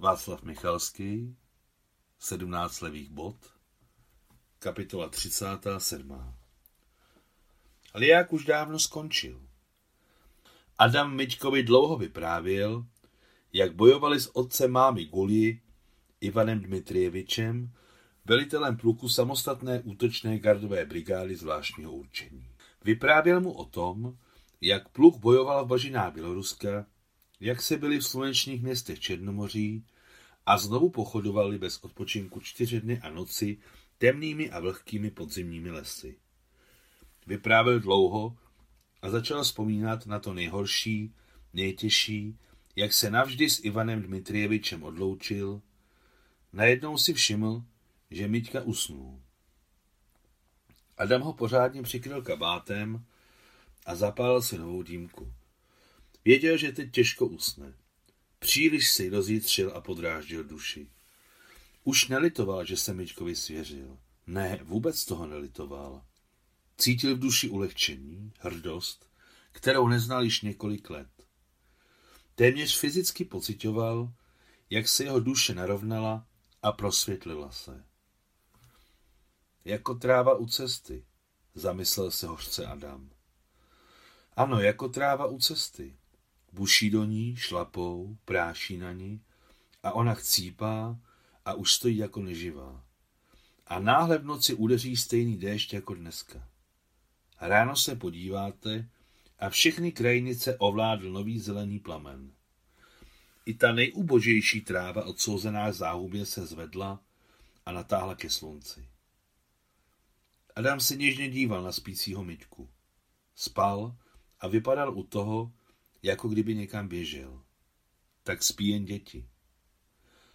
Václav Michalský, 17 levých bod, kapitola 37. Liák už dávno skončil. Adam Miťkovi dlouho vyprávěl, jak bojovali s otcem mámy Guli, Ivanem Dmitrievičem, velitelem pluku samostatné útočné gardové brigády zvláštního určení. Vyprávěl mu o tom, jak pluk bojoval v bažinách Běloruska, jak se byli v slunečných městech Černomoří a znovu pochodovali bez odpočinku čtyři dny a noci temnými a vlhkými podzimními lesy. Vyprávěl dlouho a začal vzpomínat na to nejhorší, nejtěžší, jak se navždy s Ivanem Dmitrievičem odloučil. Najednou si všiml, že Miťka usnul. Adam ho pořádně přikryl kabátem a zapálil si novou dýmku. Věděl, že teď těžko usne. Příliš si rozjitřil a podráždil duši. Už nelitoval, že se Miťkovi svěřil. Ne, vůbec toho nelitoval. Cítil v duši ulehčení, hrdost, kterou neznal již několik let. Téměř fyzicky pocitoval, jak se jeho duše narovnala a prosvětlila se. Jako tráva u cesty, zamyslel se hořce Adam. Ano, jako tráva u cesty. Buší do ní, šlapou, práší na ní a ona chcípá a už stojí jako neživá. A náhle v noci udeří stejný déšť jako dneska. Ráno se podíváte a všechny krajinice ovládl nový zelený plamen. I ta nejubožejší tráva odsouzená záhubě se zvedla a natáhla ke slunci. Adam se něžně díval na spícího myčku. Spal a vypadal u toho, jako kdyby někam běžel. Tak spí jen děti.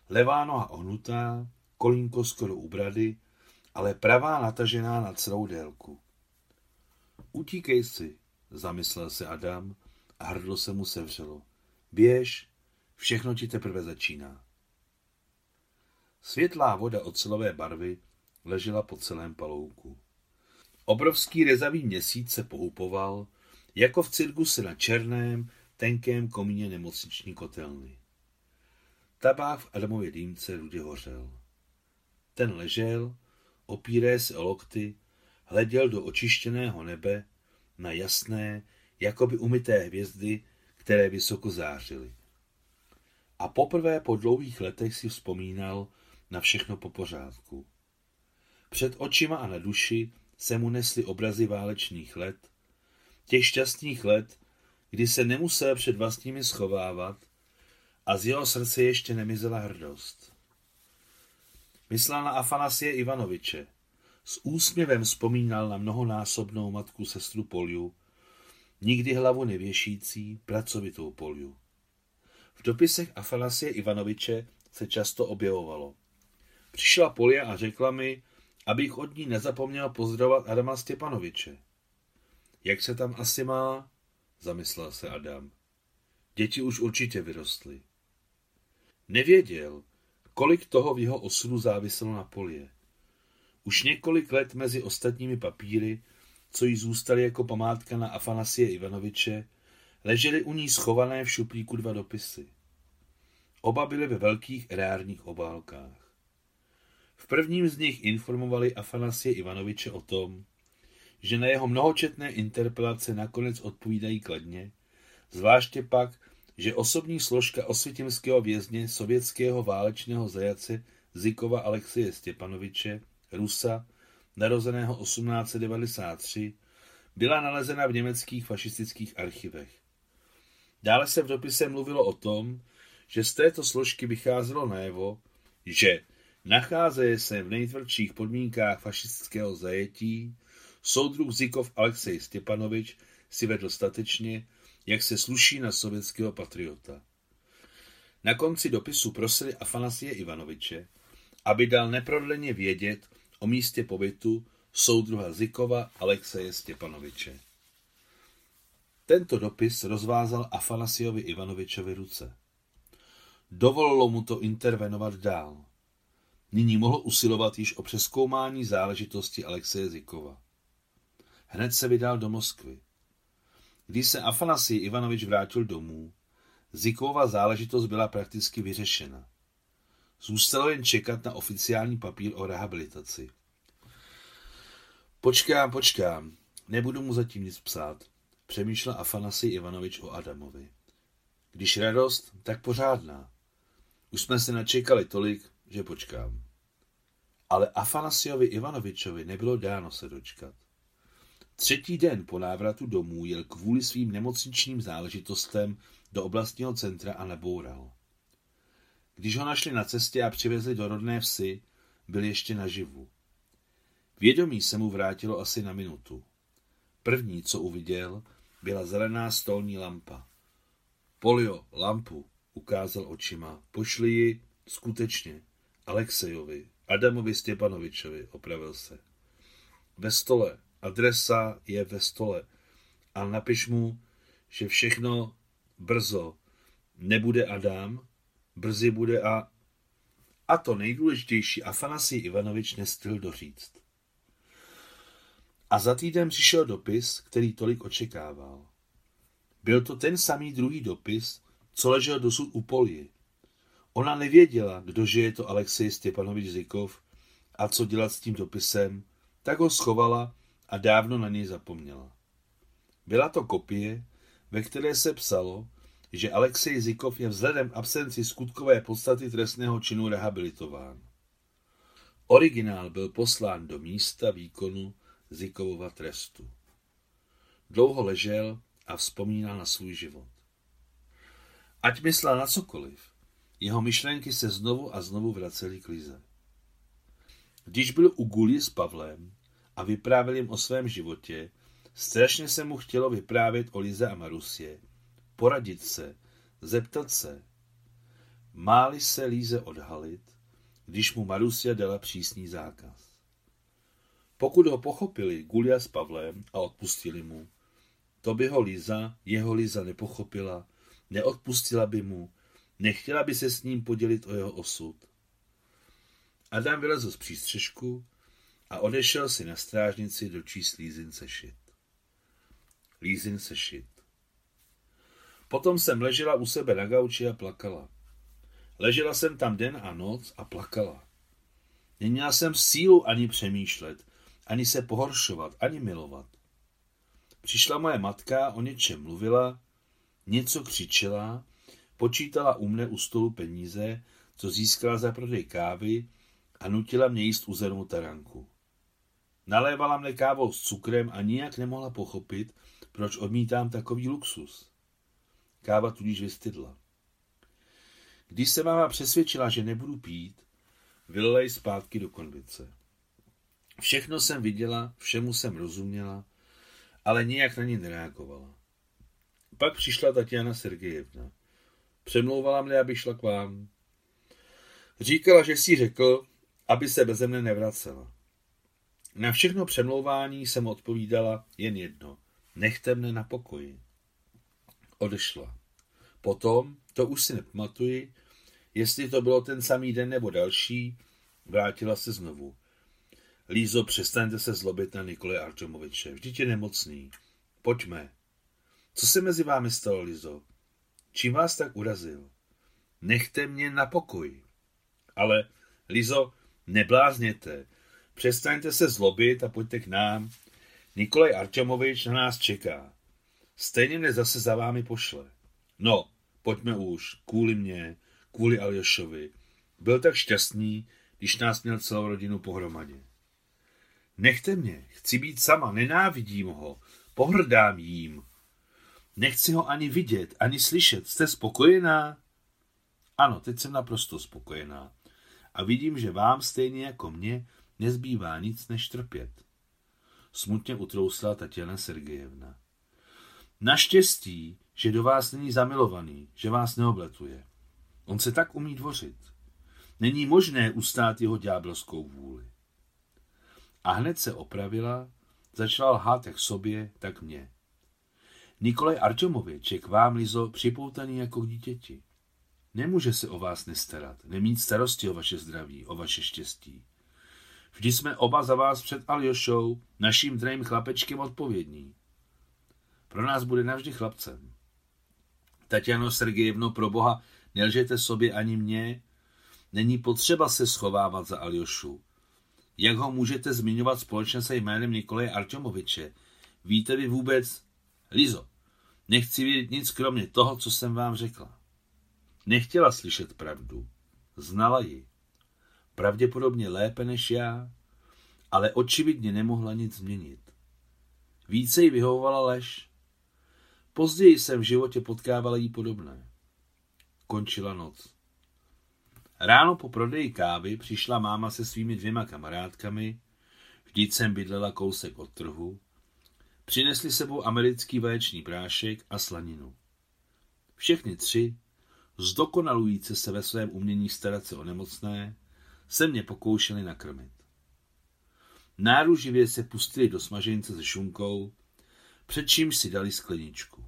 Levá noha ohnutá, kolínko skoro u brady, ale pravá natažená na celou délku. Utíkej si, zamyslel se Adam a hrdlo se mu sevřelo. Běž, všechno ti teprve začíná. Světlá voda ocelové barvy ležela po celém palouku. Obrovský rezavý měsíc se pohupoval, jako v cirkuse na černém, tenkém komíně nemocniční kotelny. Tabák v Adamově dýmce rudě hořel. Ten ležel, opíré se o lokty, hleděl do očištěného nebe na jasné, jakoby umyté hvězdy, které vysoko zářily. A poprvé po dlouhých letech si vzpomínal na všechno po pořádku. Před očima a na duši se mu nesly obrazy válečných let, těch šťastných let, kdy se nemusel před vlastními schovávat a z jeho srdce ještě nemizela hrdost. Myslel na Afanasie Ivanoviče. S úsměvem vzpomínal na mnohonásobnou matku sestru Poliu, nikdy hlavu nevěšící, pracovitou Poliu. V dopisech Afanasie Ivanoviče se často objevovalo. Přišla Polia a řekla mi, abych od ní nezapomněl pozdravovat Adama Stěpanoviče. Jak se tam asi má? Zamyslel se Adam. Děti už určitě vyrostly. Nevěděl, kolik toho v jeho osudu záviselo na polie. Už několik let mezi ostatními papíry, co jí zůstaly jako památka na Afanasie Ivanoviče, ležely u ní schované v šuplíku dva dopisy. Oba byly ve velkých erárních obálkách. V prvním z nich informovali Afanasie Ivanoviče o tom, že na jeho mnohočetné interpelace nakonec odpovídají kladně, zvláště pak, že osobní složka osvětimského vězně sovětského válečného zajace Zikova Alexeje Stěpanoviče, Rusa, narozeného 1893, byla nalezena v německých fašistických archivech. Dále se v dopise mluvilo o tom, že z této složky vycházelo najevo, že nacházeje se v nejtvrdších podmínkách fašistického zajetí, Soudruh Zikov Alexej Stěpanovič si vedl statečně, jak se sluší na sovětského patriota. Na konci dopisu prosili Afanasie Ivanoviče, aby dal neprodleně vědět o místě pobytu soudruha Zikova Alexeje Stěpanoviče. Tento dopis rozvázal Afanasiovi Ivanovičovi ruce. Dovolilo mu to intervenovat dál. Nyní mohl usilovat již o přeskoumání záležitosti Alexeje Zikova. Hned se vydal do Moskvy. Když se Afanasij Ivanovič vrátil domů, Zikova záležitost byla prakticky vyřešena. Zůstalo jen čekat na oficiální papír o rehabilitaci. Počkám, počkám. Nebudu mu zatím nic psát. Přemýšlel Afanasi Ivanovič o Adamovi. Když radost, tak pořádná. Už jsme se načekali tolik, že počkám. Ale Afanasiovi Ivanovičovi nebylo dáno se dočkat. Třetí den po návratu domů jel kvůli svým nemocničním záležitostem do oblastního centra a neboural. Když ho našli na cestě a přivezli do rodné vsi, byl ještě naživu. Vědomí se mu vrátilo asi na minutu. První, co uviděl, byla zelená stolní lampa. Polio, lampu, ukázal očima. Pošli ji skutečně. Alexejovi, Adamovi Stěpanovičovi, opravil se. Ve stole, adresa je ve stole. A napiš mu, že všechno brzo nebude Adam, brzy bude a... A to nejdůležitější Afanasij Ivanovič nestihl doříct. A za týden přišel dopis, který tolik očekával. Byl to ten samý druhý dopis, co ležel dosud u Polji. Ona nevěděla, kdože je to Alexej Stěpanovič Zikov a co dělat s tím dopisem, tak ho schovala a dávno na něj zapomněla. Byla to kopie, ve které se psalo, že Alexej Zikov je vzhledem absenci skutkové podstaty trestného činu rehabilitován. Originál byl poslán do místa výkonu Zikovova trestu. Dlouho ležel a vzpomínal na svůj život. Ať myslel na cokoliv, jeho myšlenky se znovu a znovu vracely k Lize. Když byl u Guli s Pavlem a vyprávěl jim o svém životě, strašně se mu chtělo vyprávět o Lize a Marusě, poradit se, zeptat se. Máli se Líze odhalit, když mu Marusia dala přísný zákaz. Pokud ho pochopili Gulia s Pavlem a odpustili mu, to by ho Liza, jeho Liza nepochopila, neodpustila by mu, nechtěla by se s ním podělit o jeho osud. Adam vylezl z přístřežku a odešel si na strážnici dočíst Lízin sešit. Lízin sešit. Potom jsem ležela u sebe na gauči a plakala. Ležela jsem tam den a noc a plakala. Neměla jsem sílu ani přemýšlet, ani se pohoršovat, ani milovat. Přišla moje matka, o něčem mluvila, něco křičela, počítala u mne u stolu peníze, co získala za prodej kávy a nutila mě jíst uzernou taranku. Nalévala mne kávou s cukrem a nijak nemohla pochopit, proč odmítám takový luxus. Káva tudíž vystydla. Když se máma přesvědčila, že nebudu pít, vylej zpátky do konvice. Všechno jsem viděla, všemu jsem rozuměla, ale nijak na ní nereagovala. Pak přišla Tatiana Sergejevna. Přemlouvala mne, aby šla k vám. Říkala, že si řekl, aby se beze mne nevracela. Na všechno přemlouvání jsem odpovídala jen jedno. Nechte mne na pokoji. Odešla. Potom, to už si nepamatuji, jestli to bylo ten samý den nebo další, vrátila se znovu. Lízo, přestaňte se zlobit na Nikole Arčomoviče. Vždyť je nemocný. Pojďme. Co se mezi vámi stalo, Lizo? Čím vás tak urazil? Nechte mě na pokoji. Ale, Lizo, neblázněte. Přestaňte se zlobit a pojďte k nám. Nikolaj Arčamovič na nás čeká. Stejně mne zase za vámi pošle. No, pojďme už, kvůli mě, kvůli Aljošovi. Byl tak šťastný, když nás měl celou rodinu pohromadě. Nechte mě, chci být sama, nenávidím ho, pohrdám jím. Nechci ho ani vidět, ani slyšet. Jste spokojená? Ano, teď jsem naprosto spokojená. A vidím, že vám stejně jako mně nezbývá nic než trpět. Smutně utrousla Tatiana Sergejevna. Naštěstí, že do vás není zamilovaný, že vás neobletuje. On se tak umí dvořit. Není možné ustát jeho ďábelskou vůli. A hned se opravila, začala lhát jak sobě, tak mě. Nikolaj Arčomovič je k vám, Lizo, připoutaný jako k dítěti. Nemůže se o vás nestarat, nemít starosti o vaše zdraví, o vaše štěstí. Vždy jsme oba za vás před Aljošou, naším drahým chlapečkem odpovědní. Pro nás bude navždy chlapcem. Tatiano Sergejevno, pro boha, nelžete sobě ani mě. Není potřeba se schovávat za Aljošu. Jak ho můžete zmiňovat společně se jménem Nikolaje Arčomoviče? Víte vy vůbec? Lizo, nechci vědět nic kromě toho, co jsem vám řekla. Nechtěla slyšet pravdu. Znala ji. Pravděpodobně lépe než já, ale očividně nemohla nic změnit. Více jí vyhovovala lež. Později jsem v životě potkávala jí podobné. Končila noc. Ráno po prodeji kávy přišla máma se svými dvěma kamarádkami, vždyť jsem bydlela kousek od trhu, přinesli sebou americký vaječný prášek a slaninu. Všechny tři, zdokonalující se ve svém umění starat se o nemocné, se mě pokoušeli nakrmit. Náruživě se pustili do smaženice se šunkou, před čímž si dali skleničku.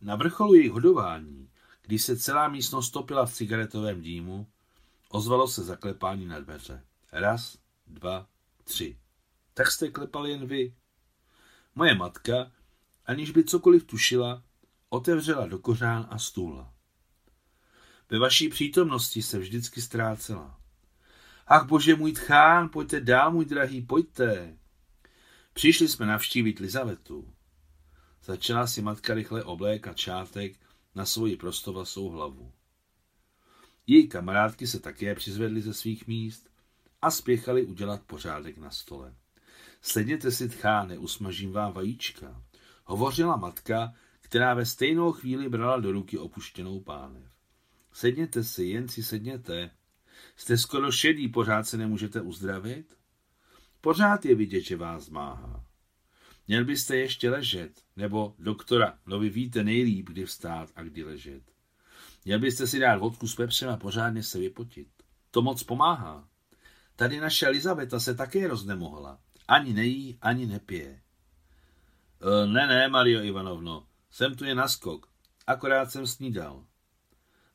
Na vrcholu jejich hodování když se celá místnost topila v cigaretovém dýmu, ozvalo se zaklepání na dveře. Raz, dva, tři. Tak jste klepal jen vy. Moje matka, aniž by cokoliv tušila, otevřela do kořán a stůla. Ve vaší přítomnosti se vždycky ztrácela. Ach bože můj tchán, pojďte dál, můj drahý, pojďte. Přišli jsme navštívit Lizavetu. Začala si matka rychle oblékat šátek na svoji prostovlasou hlavu. Její kamarádky se také přizvedly ze svých míst a spěchali udělat pořádek na stole. Sedněte si, tcháne, usmažím vám vajíčka, hovořila matka, která ve stejnou chvíli brala do ruky opuštěnou pánev. Sedněte si, jen si sedněte. Jste skoro šedý, pořád se nemůžete uzdravit? Pořád je vidět, že vás máhá. Měl byste ještě ležet, nebo doktora, no vy víte nejlíp, kdy vstát a kdy ležet. Měl byste si dát vodku s pepřem a pořádně se vypotit. To moc pomáhá. Tady naše Elizabeta se také roznemohla. Ani nejí, ani nepije. E, ne, ne, Mario Ivanovno, jsem tu je naskok. Akorát jsem snídal.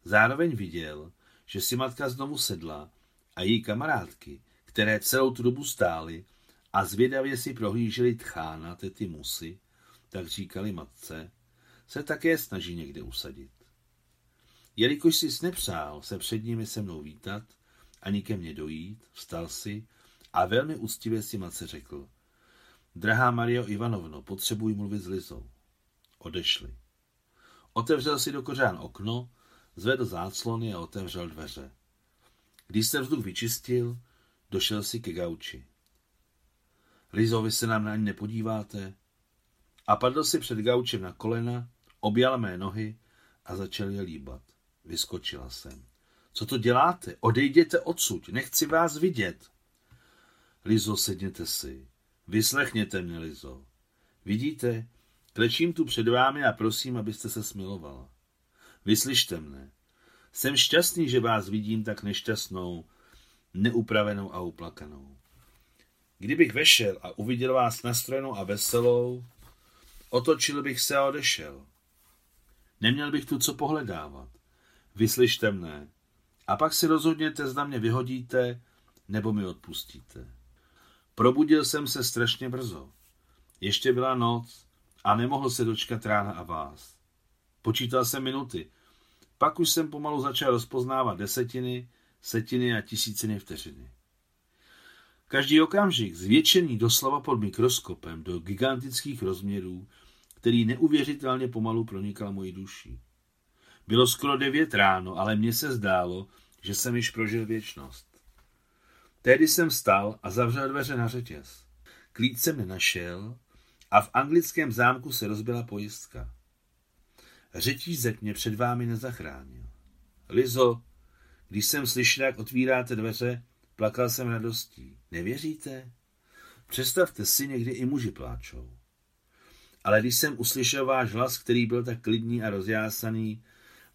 Zároveň viděl, že si matka znovu sedla a její kamarádky, které celou tu dobu stály, a zvědavě si prohlíželi tchána, tety musy, tak říkali matce, se také snaží někde usadit. Jelikož si nepřál se před nimi se mnou vítat, ani ke mně dojít, vstal si a velmi úctivě si matce řekl, drahá Mario Ivanovno, potřebuji mluvit s Lizou. Odešli. Otevřel si do kořán okno, zvedl záclony a otevřel dveře. Když se vzduch vyčistil, došel si ke gauči. Lizo, vy se nám na ní nepodíváte? A padl si před gaučem na kolena, objal mé nohy a začal je líbat. Vyskočila jsem. Co to děláte? Odejděte odsud, nechci vás vidět. Lizo, sedněte si. Vyslechněte mě, Lizo. Vidíte, klečím tu před vámi a prosím, abyste se smilovala. Vyslyšte mne. Jsem šťastný, že vás vidím tak nešťastnou, neupravenou a uplakanou. Kdybych vešel a uviděl vás nastrojenou a veselou, otočil bych se a odešel. Neměl bych tu co pohledávat. Vyslyšte mne. A pak si rozhodněte, zda mě vyhodíte, nebo mi odpustíte. Probudil jsem se strašně brzo. Ještě byla noc a nemohl se dočkat rána a vás. Počítal jsem minuty. Pak už jsem pomalu začal rozpoznávat desetiny, setiny a tisíciny vteřiny. Každý okamžik zvětšený doslova pod mikroskopem do gigantických rozměrů, který neuvěřitelně pomalu pronikal mojí duší. Bylo skoro devět ráno, ale mně se zdálo, že jsem již prožil věčnost. Tehdy jsem stal a zavřel dveře na řetěz. Klíč jsem nenašel a v anglickém zámku se rozbila pojistka. Řetízek mě před vámi nezachránil. Lizo, když jsem slyšel, jak otvíráte dveře, Plakal jsem radostí. Nevěříte? Představte si, někdy i muži pláčou. Ale když jsem uslyšel váš hlas, který byl tak klidný a rozjásaný,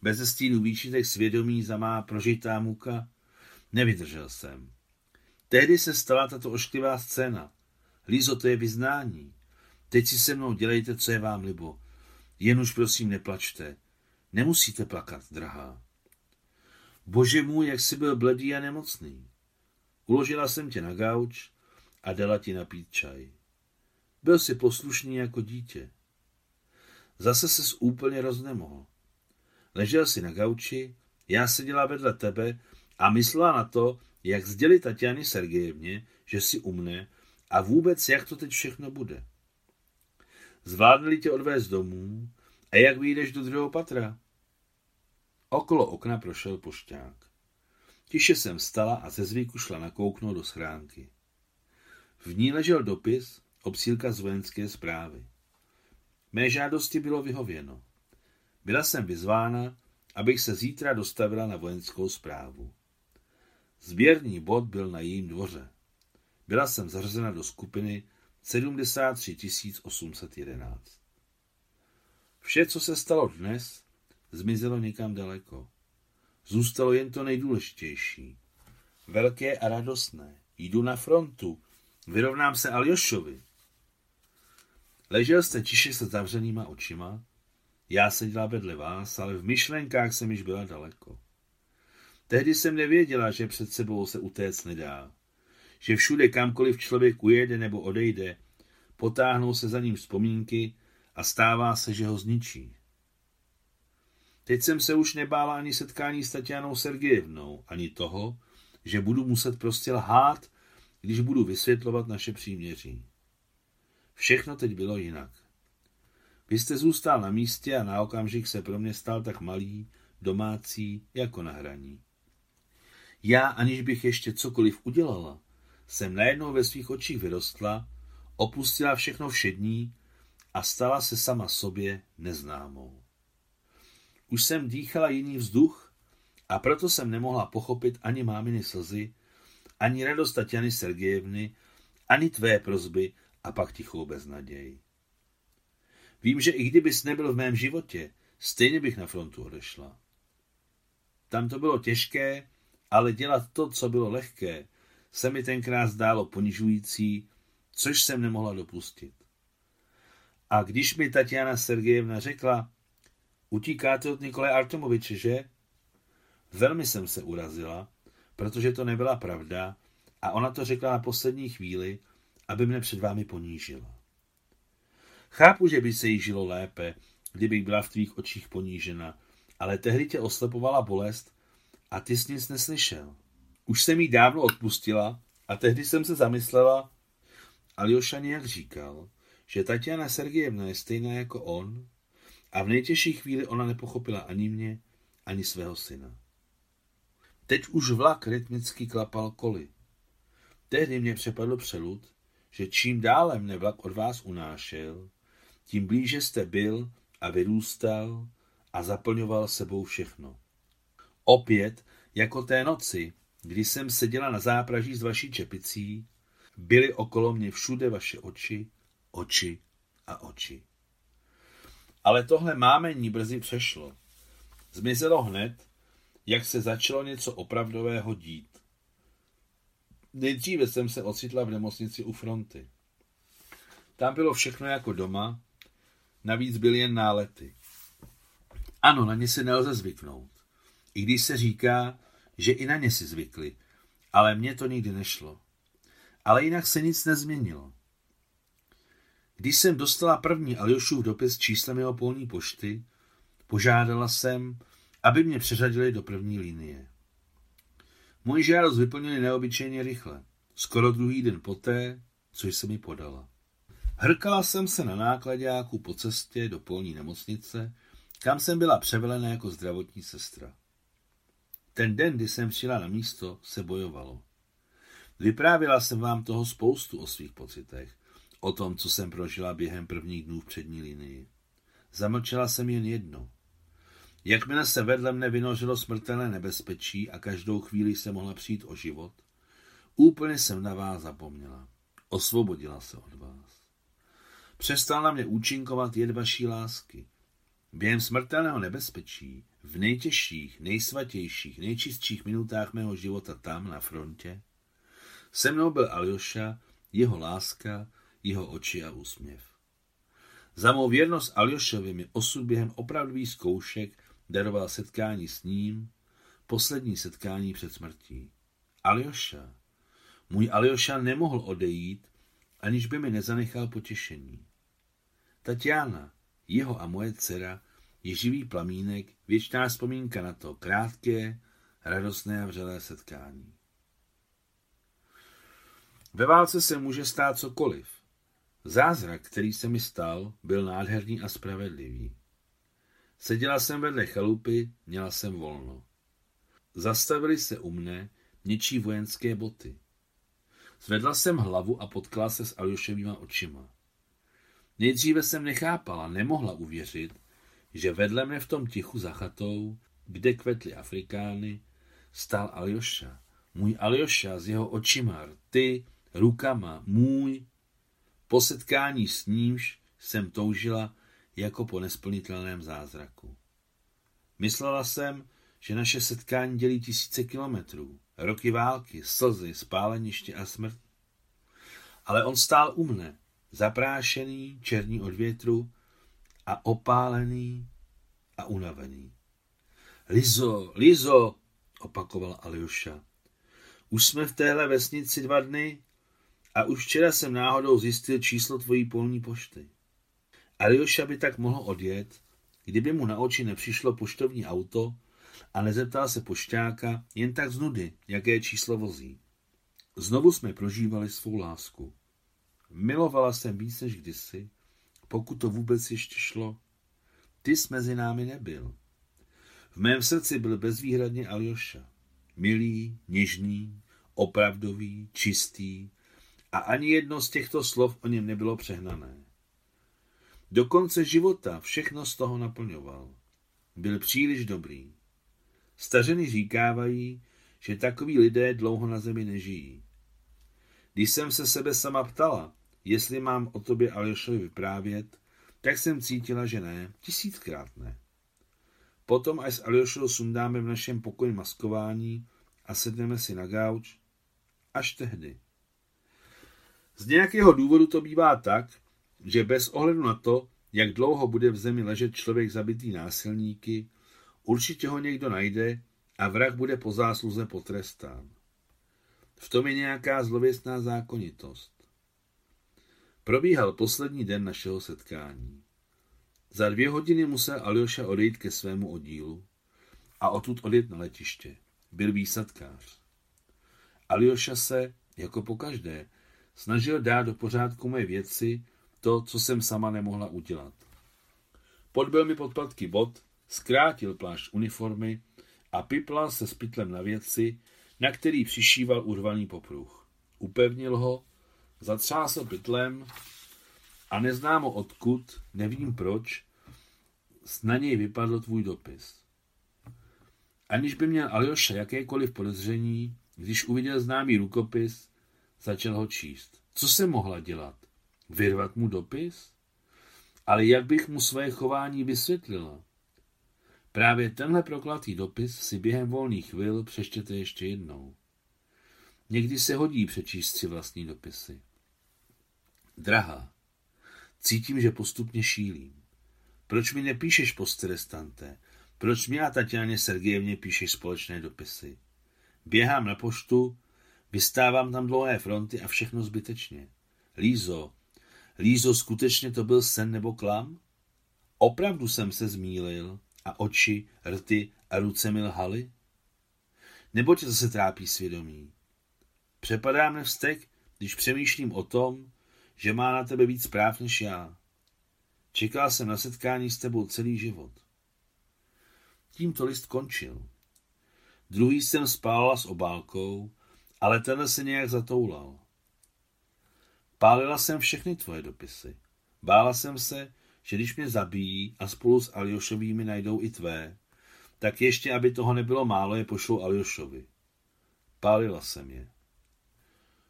bez stínu výčitek svědomí za má prožitá muka, nevydržel jsem. Tehdy se stala tato ošklivá scéna. Lízo, to je vyznání. Teď si se mnou dělejte, co je vám libo. Jen už prosím neplačte. Nemusíte plakat, drahá. Bože můj, jak jsi byl bledý a nemocný. Uložila jsem tě na gauč a dala ti napít čaj. Byl si poslušný jako dítě. Zase ses úplně roznemohl. Ležel si na gauči, já seděla vedle tebe a myslela na to, jak sdělit Tatiany Sergejevně, že si umne a vůbec jak to teď všechno bude. Zvládli tě odvést domů a jak vyjdeš do druhého patra? Okolo okna prošel pošťák. Tiše jsem stala a ze zvyku šla nakouknout do schránky. V ní ležel dopis, obsílka z vojenské zprávy. Mé žádosti bylo vyhověno. Byla jsem vyzvána, abych se zítra dostavila na vojenskou zprávu. Sběrný bod byl na jejím dvoře. Byla jsem zařazena do skupiny 73 811. Vše, co se stalo dnes, zmizelo někam daleko. Zůstalo jen to nejdůležitější. Velké a radostné. Jdu na frontu. Vyrovnám se Aljošovi. Ležel jste tiše se zavřenýma očima. Já seděla vedle vás, ale v myšlenkách jsem již byla daleko. Tehdy jsem nevěděla, že před sebou se utéct nedá. Že všude kamkoliv člověk ujede nebo odejde, potáhnou se za ním vzpomínky a stává se, že ho zničí. Teď jsem se už nebála ani setkání s Tatianou Sergejevnou, ani toho, že budu muset prostě lhát, když budu vysvětlovat naše příměří. Všechno teď bylo jinak. Vy jste zůstal na místě a na okamžik se pro mě stal tak malý, domácí, jako na hraní. Já, aniž bych ještě cokoliv udělala, jsem najednou ve svých očích vyrostla, opustila všechno všední a stala se sama sobě neznámou. Už jsem dýchala jiný vzduch a proto jsem nemohla pochopit ani máminy slzy, ani radost Tatiany Sergejevny, ani tvé prozby a pak tichou beznaděj. Vím, že i kdybys nebyl v mém životě, stejně bych na frontu odešla. Tam to bylo těžké, ale dělat to, co bylo lehké, se mi tenkrát zdálo ponižující, což jsem nemohla dopustit. A když mi Tatiana Sergejevna řekla, utíkáte od Nikolaj Artomoviče, že? Velmi jsem se urazila, protože to nebyla pravda a ona to řekla na poslední chvíli, aby mne před vámi ponížila. Chápu, že by se jí žilo lépe, kdybych byla v tvých očích ponížena, ale tehdy tě oslepovala bolest a ty jsi nic neslyšel. Už jsem jí dávno odpustila a tehdy jsem se zamyslela, Aljoša nějak říkal, že Tatiana Sergejevna je stejná jako on a v nejtěžší chvíli ona nepochopila ani mě, ani svého syna. Teď už vlak rytmicky klapal koly. Tehdy mě přepadl přelud, že čím dále mne vlak od vás unášel, tím blíže jste byl a vyrůstal a zaplňoval sebou všechno. Opět, jako té noci, kdy jsem seděla na zápraží s vaší čepicí, byly okolo mě všude vaše oči, oči a oči. Ale tohle mámení brzy přešlo. Zmizelo hned, jak se začalo něco opravdového dít. Nejdříve jsem se ocitla v nemocnici u fronty. Tam bylo všechno jako doma, navíc byly jen nálety. Ano, na ně se nelze zvyknout. I když se říká, že i na ně si zvykli, ale mně to nikdy nešlo. Ale jinak se nic nezměnilo. Když jsem dostala první Aljošův dopis číslem jeho polní pošty, požádala jsem, aby mě přeřadili do první linie. Můj žádost vyplnili neobyčejně rychle, skoro druhý den poté, což se mi podala. Hrkala jsem se na nákladáku po cestě do polní nemocnice, kam jsem byla převelena jako zdravotní sestra. Ten den, kdy jsem přijela na místo, se bojovalo. Vyprávila jsem vám toho spoustu o svých pocitech, o tom, co jsem prožila během prvních dnů v přední linii. Zamlčela jsem jen jedno. Jakmile se vedle mne vynořilo smrtelné nebezpečí a každou chvíli se mohla přijít o život, úplně jsem na vás zapomněla. Osvobodila se od vás. Přestal na mě účinkovat jed vaší lásky. Během smrtelného nebezpečí, v nejtěžších, nejsvatějších, nejčistších minutách mého života tam, na frontě, se mnou byl Aljoša, jeho láska, jeho oči a úsměv. Za mou věrnost Aljošovi mi osud během opravdových zkoušek daroval setkání s ním, poslední setkání před smrtí. Aljoša, můj Aljoša nemohl odejít, aniž by mi nezanechal potěšení. Tatiana, jeho a moje dcera, je živý plamínek, věčná vzpomínka na to krátké, radostné a vřelé setkání. Ve válce se může stát cokoliv. Zázrak, který se mi stal, byl nádherný a spravedlivý. Seděla jsem vedle chalupy, měla jsem volno. Zastavili se u mne něčí vojenské boty. Zvedla jsem hlavu a potkala se s Aljoševýma očima. Nejdříve jsem nechápala, nemohla uvěřit, že vedle mne v tom tichu za chatou, kde kvetly Afrikány, stál Aljoša. Můj Aljoša s jeho očima, ty, rukama, můj. Po setkání s nímž jsem toužila jako po nesplnitelném zázraku. Myslela jsem, že naše setkání dělí tisíce kilometrů, roky války, slzy, spáleniště a smrt. Ale on stál u mne, zaprášený, černý od větru a opálený a unavený. Lizo, Lizo, opakoval Aljoša. Už jsme v téhle vesnici dva dny a už včera jsem náhodou zjistil číslo tvojí polní pošty. Aljoša by tak mohl odjet, kdyby mu na oči nepřišlo poštovní auto a nezeptal se pošťáka jen tak z nudy, jaké číslo vozí. Znovu jsme prožívali svou lásku. Milovala jsem víc než kdysi, pokud to vůbec ještě šlo. Ty jsi mezi námi nebyl. V mém srdci byl bezvýhradně Aljoša. Milý, něžný, opravdový, čistý a ani jedno z těchto slov o něm nebylo přehnané. Do konce života všechno z toho naplňoval. Byl příliš dobrý. Stařeny říkávají, že takoví lidé dlouho na zemi nežijí. Když jsem se sebe sama ptala, jestli mám o tobě Aljošovi vyprávět, tak jsem cítila, že ne, tisíckrát ne. Potom, až s Aljošou sundáme v našem pokoji maskování a sedneme si na gauč, až tehdy. Z nějakého důvodu to bývá tak, že bez ohledu na to, jak dlouho bude v zemi ležet člověk zabitý násilníky, určitě ho někdo najde a vrah bude po zásluze potrestán. V tom je nějaká zlověstná zákonitost. Probíhal poslední den našeho setkání. Za dvě hodiny musel Aljoša odejít ke svému oddílu a odtud odjet na letiště. Byl výsadkář. Aljoša se, jako pokaždé, snažil dát do pořádku moje věci, to, co jsem sama nemohla udělat. Podbil mi podpatky bot, zkrátil plášť uniformy a piplal se s pytlem na věci, na který přišíval urvaný popruh. Upevnil ho, zatřásl pytlem a neznámo odkud, nevím proč, na něj vypadl tvůj dopis. Aniž by měl Aljoša jakékoliv podezření, když uviděl známý rukopis, začal ho číst. Co se mohla dělat? Vyrvat mu dopis? Ale jak bych mu své chování vysvětlila? Právě tenhle proklatý dopis si během volných chvil přečtěte ještě jednou. Někdy se hodí přečíst si vlastní dopisy. Drahá, cítím, že postupně šílím. Proč mi nepíšeš posterestante? Proč mi a Tatianě Sergejevně píšeš společné dopisy? Běhám na poštu, vystávám tam dlouhé fronty a všechno zbytečně. Lízo, Lízo, skutečně to byl sen nebo klam? Opravdu jsem se zmílil a oči, rty a ruce mi lhaly? Nebo tě zase trápí svědomí? Přepadá mne vztek, když přemýšlím o tom, že má na tebe víc práv než já. Čekal jsem na setkání s tebou celý život. Tímto list končil. Druhý jsem spálila s obálkou, ale tenhle se nějak zatoulal. Pálila jsem všechny tvoje dopisy. Bála jsem se, že když mě zabijí a spolu s Aljošovými najdou i tvé, tak ještě, aby toho nebylo málo, je pošlou Aljošovi. Pálila jsem je.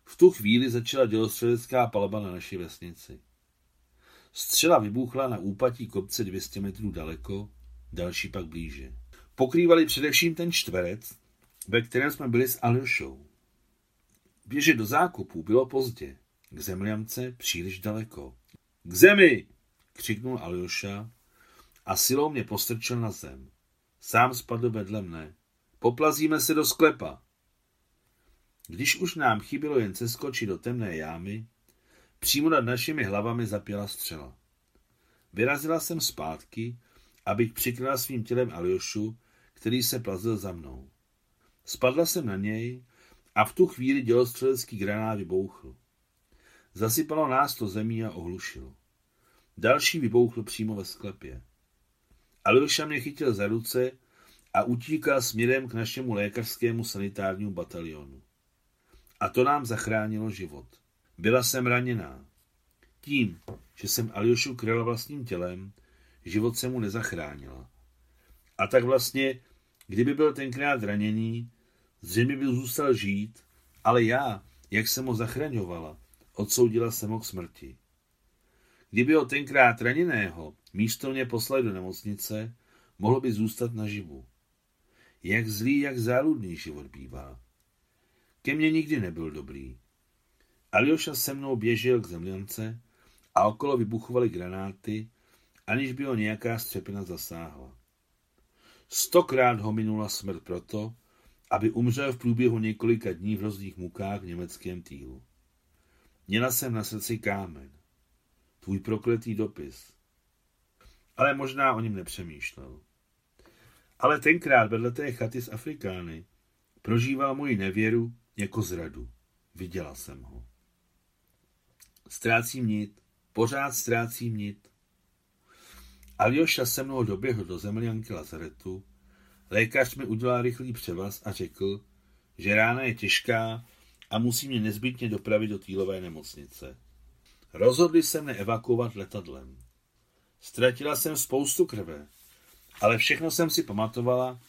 V tu chvíli začala dělostřelecká palba na naší vesnici. Střela vybuchla na úpatí kopce 200 metrů daleko, další pak blíže. Pokrývali především ten čtverec, ve kterém jsme byli s Aljošou. Běžet do zákupu bylo pozdě, k zemljamce příliš daleko. K zemi! křiknul Aljoša a silou mě postrčil na zem. Sám spadl vedle mne. Poplazíme se do sklepa. Když už nám chybilo jen seskočit do temné jámy, přímo nad našimi hlavami zapěla střela. Vyrazila jsem zpátky, abych přikryla svým tělem Aljošu, který se plazil za mnou. Spadla jsem na něj a v tu chvíli dělostřelecký granát vybouchl. Zasypalo nás to zemí a ohlušilo. Další vybouchl přímo ve sklepě. Aljoša mě chytil za ruce a utíkal směrem k našemu lékařskému sanitárnímu batalionu. A to nám zachránilo život. Byla jsem raněná. Tím, že jsem Aljošu kryla vlastním tělem, život se mu nezachránila. A tak vlastně, kdyby byl tenkrát raněný, zřejmě by zůstal žít, ale já, jak jsem ho zachraňovala, odsoudila jsem ho k smrti. Kdyby ho tenkrát raněného místo mě poslali do nemocnice, mohlo by zůstat naživu. Jak zlý, jak záludný život bývá. Ke mně nikdy nebyl dobrý. Aljoša se mnou běžel k zemljance a okolo vybuchovaly granáty, aniž by ho nějaká střepina zasáhla. Stokrát ho minula smrt proto, aby umřel v průběhu několika dní v rozdích mukách v německém týlu. Měla jsem na srdci kámen. Tvůj prokletý dopis. Ale možná o něm nepřemýšlel. Ale tenkrát vedle té chaty z Afrikány prožíval moji nevěru jako zradu. Viděla jsem ho. Ztrácím nit, pořád ztrácím nit. Aljoša se mnou doběhl do zemljanky Lazaretu. Lékař mi udělal rychlý převaz a řekl, že rána je těžká a musí mě nezbytně dopravit do týlové nemocnice. Rozhodli se mne evakuovat letadlem. Ztratila jsem spoustu krve, ale všechno jsem si pamatovala,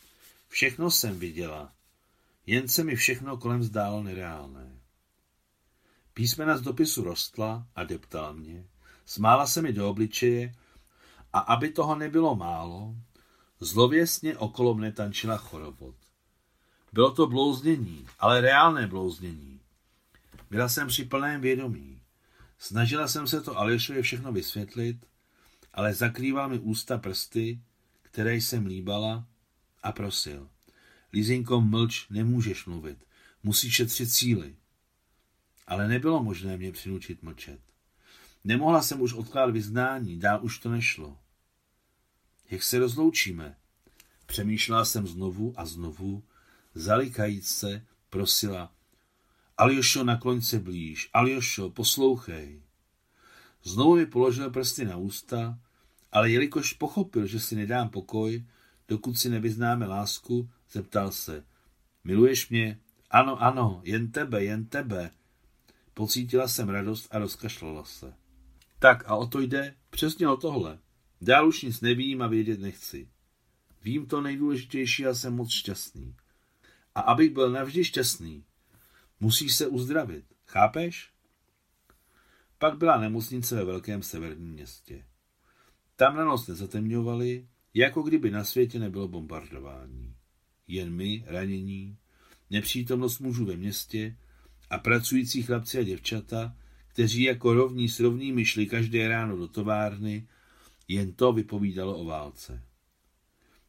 všechno jsem viděla, jen se mi všechno kolem zdálo nereálné. Písmena z dopisu rostla a deptala mě, smála se mi do obličeje a aby toho nebylo málo, zlověsně okolo mne tančila chorovod. Bylo to blouznění, ale reálné blouznění. Byla jsem při plném vědomí. Snažila jsem se to Alešovi všechno vysvětlit, ale zakrýval mi ústa prsty, které jsem líbala a prosil. Lizinko, mlč, nemůžeš mluvit. Musíš šetřit síly. Ale nebylo možné mě přinučit mlčet. Nemohla jsem už odkládat vyznání, dál už to nešlo. Jak se rozloučíme? Přemýšlela jsem znovu a znovu, zalikajíc se, prosila. Aljošo, nakloň se blíž. Aljošo, poslouchej. Znovu mi položil prsty na ústa, ale jelikož pochopil, že si nedám pokoj, dokud si nevyznáme lásku, zeptal se. Miluješ mě? Ano, ano, jen tebe, jen tebe. Pocítila jsem radost a rozkašlala se. Tak a o to jde, přesně o tohle. Dál už nic nevím a vědět nechci. Vím to nejdůležitější a jsem moc šťastný. A abych byl navždy šťastný, musíš se uzdravit. Chápeš? Pak byla nemocnice ve velkém severním městě. Tam na noc nezatemňovali, jako kdyby na světě nebylo bombardování. Jen my, ranění, nepřítomnost mužů ve městě a pracující chlapci a děvčata, kteří jako rovní s rovnými šli každé ráno do továrny, jen to vypovídalo o válce.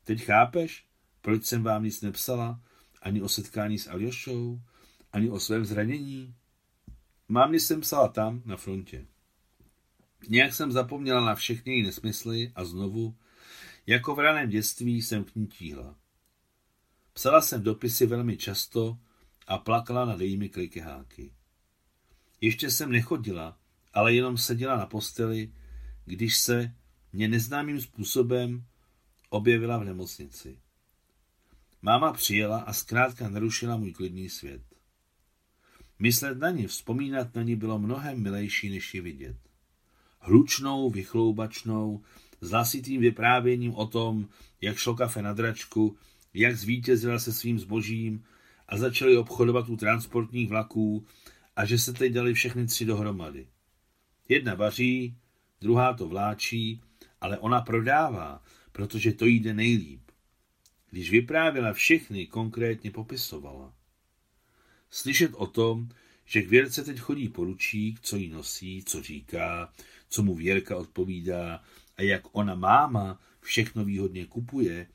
Teď chápeš, proč jsem vám nic nepsala, ani o setkání s Aljošou, ani o svém zranění? Mám jsem psala tam, na frontě. Nějak jsem zapomněla na všechny její nesmysly a znovu, jako v raném dětství, jsem k ní tíhla. Psala jsem dopisy velmi často a plakala nad jejími klikeháky. Ještě jsem nechodila, ale jenom seděla na posteli, když se mě neznámým způsobem objevila v nemocnici. Máma přijela a zkrátka narušila můj klidný svět. Myslet na ní, vzpomínat na ní bylo mnohem milejší, než ji vidět. Hlučnou, vychloubačnou, s vyprávěním o tom, jak šlo kafe na dračku, jak zvítězila se svým zbožím a začali obchodovat u transportních vlaků a že se teď dali všechny tři dohromady. Jedna vaří, druhá to vláčí, ale ona prodává, protože to jde nejlíp. Když vyprávěla všechny, konkrétně popisovala. Slyšet o tom, že k Věrce teď chodí poručík, co jí nosí, co říká, co mu Věrka odpovídá a jak ona máma všechno výhodně kupuje,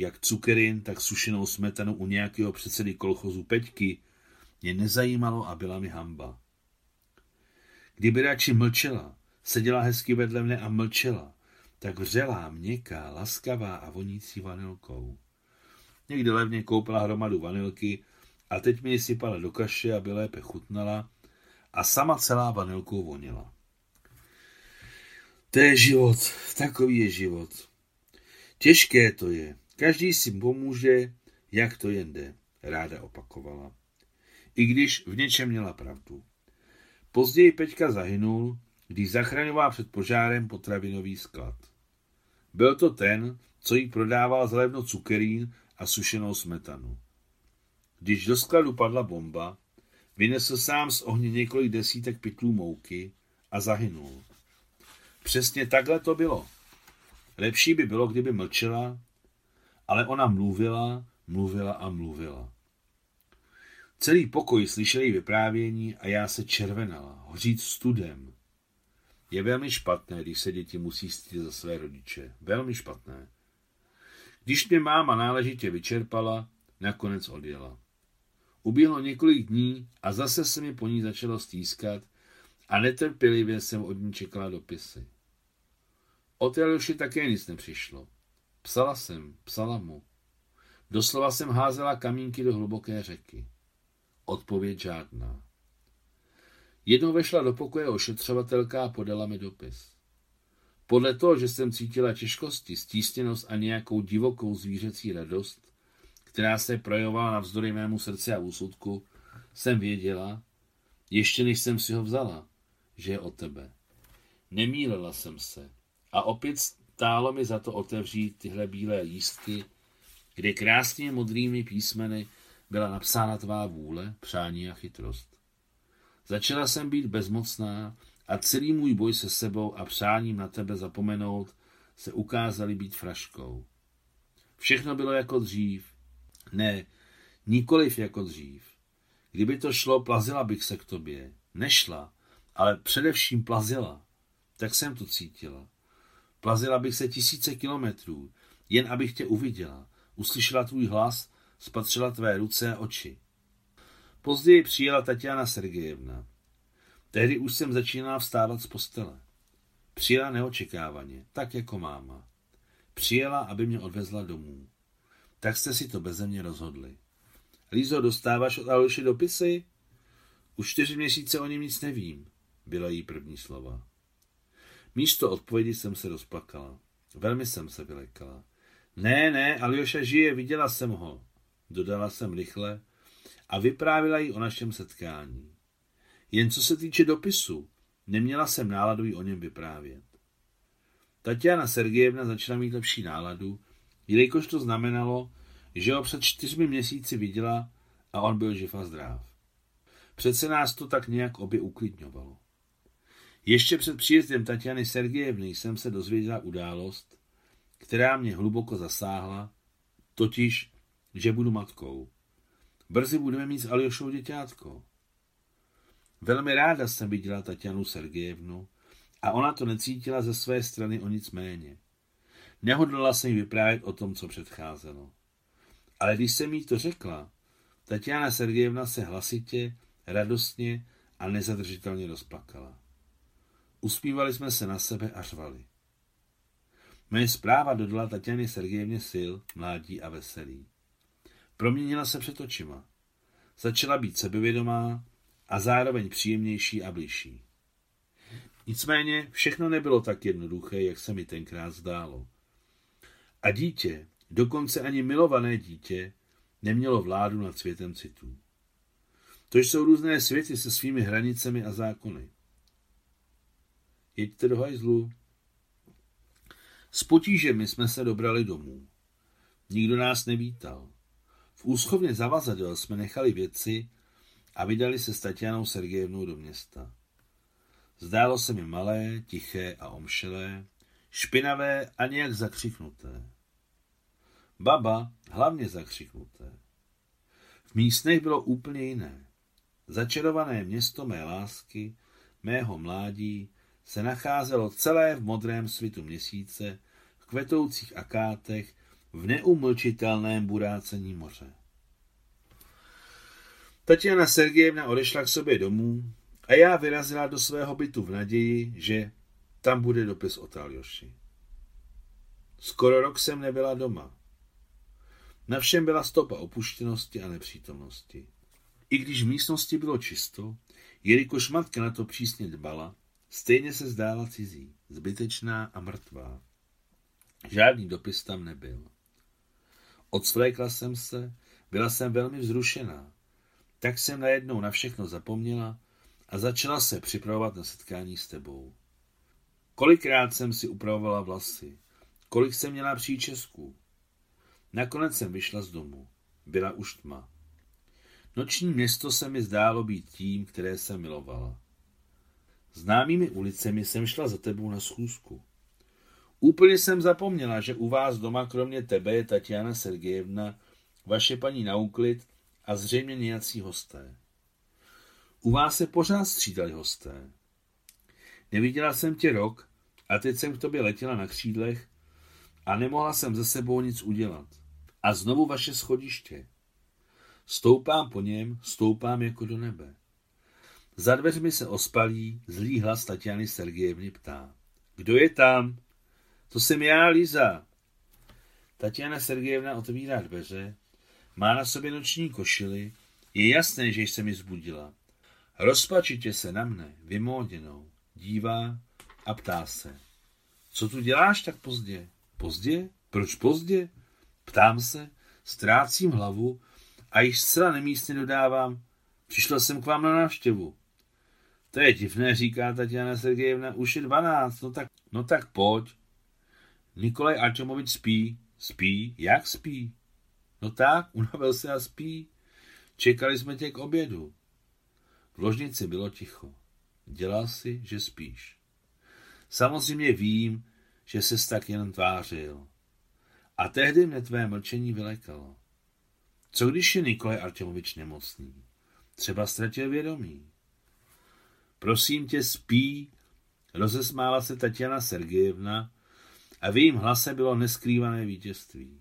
jak cukerin, tak sušenou smetanu u nějakého předsedy kolchozu Peťky, mě nezajímalo a byla mi hamba. Kdyby radši mlčela, seděla hezky vedle mne a mlčela, tak vřelá, měkká, laskavá a vonící vanilkou. Někdy levně koupila hromadu vanilky a teď mi ji sypala do kaše, aby lépe chutnala a sama celá vanilkou vonila. To je život, takový je život. Těžké to je, každý si pomůže, jak to jen jde, ráda opakovala. I když v něčem měla pravdu. Později Peťka zahynul, když zachraňoval před požárem potravinový sklad. Byl to ten, co jí prodával zlevno cukerín a sušenou smetanu. Když do skladu padla bomba, vynesl sám z ohně několik desítek pytlů mouky a zahynul. Přesně takhle to bylo. Lepší by bylo, kdyby mlčela, ale ona mluvila, mluvila a mluvila. Celý pokoj slyšel její vyprávění a já se červenala, hořít studem. Je velmi špatné, když se děti musí stydět za své rodiče. Velmi špatné. Když mě máma náležitě vyčerpala, nakonec odjela. Uběhlo několik dní a zase se mi po ní začalo stýskat a netrpělivě jsem od ní čekala dopisy. Od Jaluši také nic nepřišlo. Psala jsem, psala mu. Doslova jsem házela kamínky do hluboké řeky. Odpověď žádná. Jednou vešla do pokoje ošetřovatelka a podala mi dopis. Podle toho, že jsem cítila těžkosti, stísněnost a nějakou divokou zvířecí radost, která se projevovala navzdory mému srdci a úsudku, jsem věděla, ještě než jsem si ho vzala, že je o tebe. Nemílela jsem se a opět stálo mi za to otevřít tyhle bílé lístky, kde krásně modrými písmeny byla napsána tvá vůle, přání a chytrost. Začala jsem být bezmocná a celý můj boj se sebou a přáním na tebe zapomenout se ukázali být fraškou. Všechno bylo jako dřív. Ne, nikoliv jako dřív. Kdyby to šlo, plazila bych se k tobě. Nešla, ale především plazila. Tak jsem to cítila. Plazila bych se tisíce kilometrů, jen abych tě uviděla, uslyšela tvůj hlas, spatřila tvé ruce a oči. Později přijela Tatiana Sergejevna. Tehdy už jsem začínala vstávat z postele. Přijela neočekávaně, tak jako máma. Přijela, aby mě odvezla domů. Tak jste si to beze mě rozhodli. Lízo, dostáváš od Aloši dopisy? Už čtyři měsíce o něm nic nevím, byla jí první slova. Místo odpovědi jsem se rozplakala. Velmi jsem se vylekala. Ne, ne, Aljoša žije, viděla jsem ho, dodala jsem rychle a vyprávila jí o našem setkání. Jen co se týče dopisu, neměla jsem náladu jí o něm vyprávět. Tatiana Sergejevna začala mít lepší náladu, jelikož to znamenalo, že ho před čtyřmi měsíci viděla a on byl živ a zdrav. Přece nás to tak nějak obě uklidňovalo. Ještě před příjezdem Tatiany Sergejevny jsem se dozvěděla událost, která mě hluboko zasáhla, totiž, že budu matkou. Brzy budeme mít s Aljošou děťátko. Velmi ráda jsem viděla Tatianu Sergejevnu a ona to necítila ze své strany o nic méně. Nehodlala jsem jí vyprávět o tom, co předcházelo. Ale když jsem jí to řekla, Tatiana Sergejevna se hlasitě, radostně a nezadržitelně rozplakala. Uspívali jsme se na sebe a řvali. Moje zpráva dodala Tatiany Sergejevně sil, mládí a veselý. Proměnila se před očima. Začala být sebevědomá a zároveň příjemnější a bližší. Nicméně všechno nebylo tak jednoduché, jak se mi tenkrát zdálo. A dítě, dokonce ani milované dítě, nemělo vládu nad světem citů. To jsou různé světy se svými hranicemi a zákony. Jeďte do hajzlu. S potížemi jsme se dobrali domů. Nikdo nás nevítal. V úschovně zavazadel jsme nechali věci a vydali se s Tatianou Sergejevnou do města. Zdálo se mi malé, tiché a omšelé, špinavé a nějak zakřiknuté. Baba hlavně zakřiknuté. V místech bylo úplně jiné. Začarované město mé lásky, mého mládí, se nacházelo celé v modrém svitu měsíce, v kvetoucích akátech, v neumlčitelném burácení moře. Tatiana Sergejevna odešla k sobě domů a já vyrazila do svého bytu v naději, že tam bude dopis od Aljoši. Skoro rok jsem nebyla doma. Na všem byla stopa opuštěnosti a nepřítomnosti. I když v místnosti bylo čisto, jelikož matka na to přísně dbala, stejně se zdála cizí, zbytečná a mrtvá. Žádný dopis tam nebyl. Odsvlékla jsem se, byla jsem velmi vzrušená. Tak jsem najednou na všechno zapomněla a začala se připravovat na setkání s tebou. Kolikrát jsem si upravovala vlasy, kolik jsem měla příčesků. Nakonec jsem vyšla z domu. Byla už tma. Noční město se mi zdálo být tím, které jsem milovala. Známými ulicemi jsem šla za tebou na schůzku. Úplně jsem zapomněla, že u vás doma kromě tebe je Tatiana Sergejevna, vaše paní na úklid a zřejmě nějací hosté. U vás se pořád střídali hosté. Neviděla jsem tě rok a teď jsem k tobě letěla na křídlech a nemohla jsem ze sebou nic udělat. A znovu vaše schodiště. Stoupám po něm, stoupám jako do nebe. Za dveřmi se ospalí, zlý hlas Tatiany Sergejevny ptá. Kdo je tam? To jsem já, Liza. Tatiana Sergejevna otevírá dveře, má na sobě noční košily, je jasné, že jsem mi zbudila. Rozpačitě se na mne, vymóděnou, dívá a ptá se. Co tu děláš tak pozdě? Pozdě? Proč pozdě? Ptám se, ztrácím hlavu a již zcela nemístně dodávám, přišla jsem k vám na návštěvu. To je divné, říká Tatiana Sergejevna, už je dvanáct, no tak, no tak pojď. Nikolaj Arčomovič spí. Spí? Jak spí? No tak, unavil se a spí. Čekali jsme tě k obědu. V ložnici bylo ticho. Dělal si, že spíš. Samozřejmě vím, že ses tak jen tvářil. A tehdy mě tvé mlčení vylekalo. Co když je Nikolaj Artemovič nemocný? Třeba ztratil vědomí. Prosím tě, spí, rozesmála se Tatiana Sergejevna a v jejím hlase bylo neskrývané vítězství.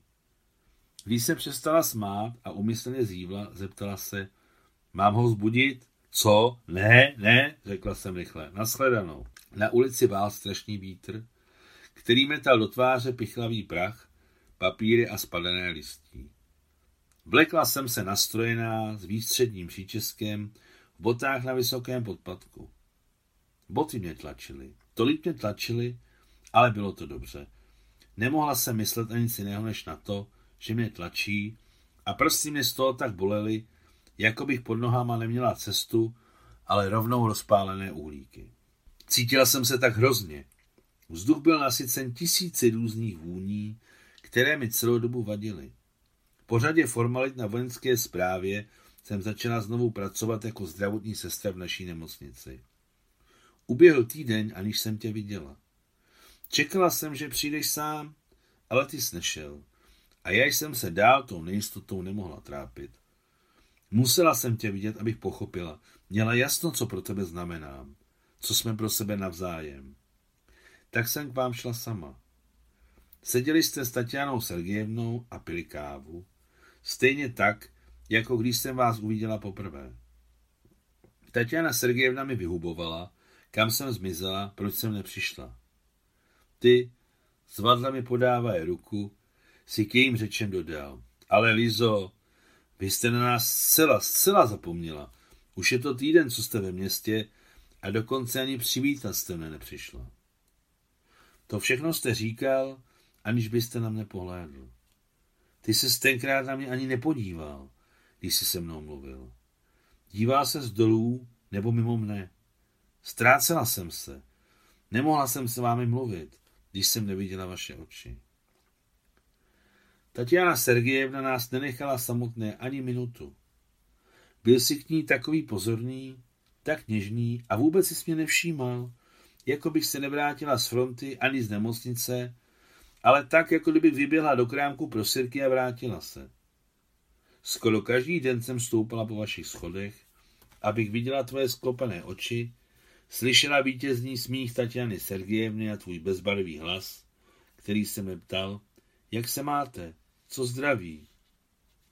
Když se přestala smát a umyslně zívla, zeptala se, mám ho zbudit? Co? Ne, ne, řekla jsem rychle. Naschledanou. Na ulici vál strašný vítr, který metal do tváře pichlavý prach, papíry a spadané listí. Vlekla jsem se nastrojená s výstředním příčeskem v botách na vysokém podpadku. Boty mě tlačily. Tolik mě tlačily, ale bylo to dobře. Nemohla jsem myslet ani nic jiného než na to, že mě tlačí a prsty mě z toho tak bolely, jako bych pod nohama neměla cestu, ale rovnou rozpálené uhlíky. Cítila jsem se tak hrozně. Vzduch byl nasycen tisíci různých vůní, které mi celou dobu vadily. Po řadě formalit na vojenské správě jsem začala znovu pracovat jako zdravotní sestra v naší nemocnici. Uběhl týden, aniž jsem tě viděla. Čekala jsem, že přijdeš sám, ale ty jsi nešel. A já jsem se dál tou nejistotou nemohla trápit. Musela jsem tě vidět, abych pochopila. Měla jasno, co pro tebe znamenám. Co jsme pro sebe navzájem. Tak jsem k vám šla sama. Seděli jste s Tatianou Sergejevnou a pili kávu. Stejně tak, jako když jsem vás uviděla poprvé. Tatiana Sergejevna mi vyhubovala, kam jsem zmizela, proč jsem nepřišla. Ty, zvadla mi podávají ruku, si k jejím řečem dodal. Ale Lizo, vy jste na nás zcela, zcela zapomněla. Už je to týden, co jste ve městě a dokonce ani přivítat jste mne nepřišla. To všechno jste říkal, aniž byste na mne pohlédl. Ty se tenkrát na mě ani nepodíval, když jsi se mnou mluvil. Díval se z dolů nebo mimo mne. Ztrácela jsem se. Nemohla jsem s vámi mluvit, když jsem neviděla vaše oči. Tatiana Sergejevna nás nenechala samotné ani minutu. Byl si k ní takový pozorný, tak něžný a vůbec si mě nevšímal, jako bych se nevrátila z fronty ani z nemocnice, ale tak, jako kdybych vyběhla do krámku pro sirky a vrátila se. Skoro každý den jsem stoupala po vašich schodech, abych viděla tvoje sklopené oči, slyšela vítězný smích Tatiany Sergejevny a tvůj bezbarvý hlas, který se mě ptal, jak se máte, co zdraví.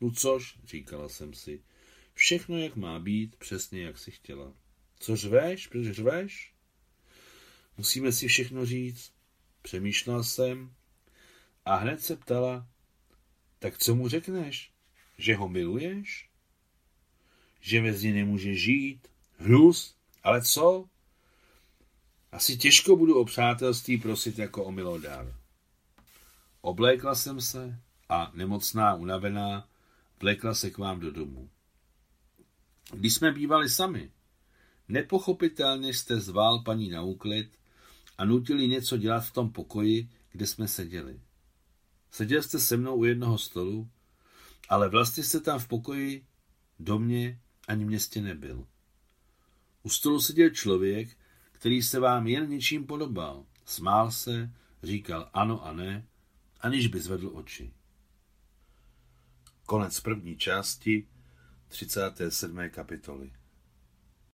No což, říkala jsem si, všechno jak má být, přesně jak si chtěla. Co řveš, proč řveš? Musíme si všechno říct. Přemýšlela jsem a hned se ptala, Tak co mu řekneš? Že ho miluješ? Že mezi ní nemůže žít? Hnus? Ale co? Asi těžko budu o přátelství prosit jako o milodár. Oblékla jsem se a nemocná, unavená, vlékla se k vám do domu. Když jsme bývali sami, nepochopitelně jste zvál paní na úklid a nutili něco dělat v tom pokoji, kde jsme seděli. Seděl jste se mnou u jednoho stolu, ale vlastně jste tam v pokoji domě ani městě nebyl. U stolu seděl člověk, který se vám jen něčím podobal. Smál se, říkal ano a ne, aniž by zvedl oči. Konec první části 37. kapitoly.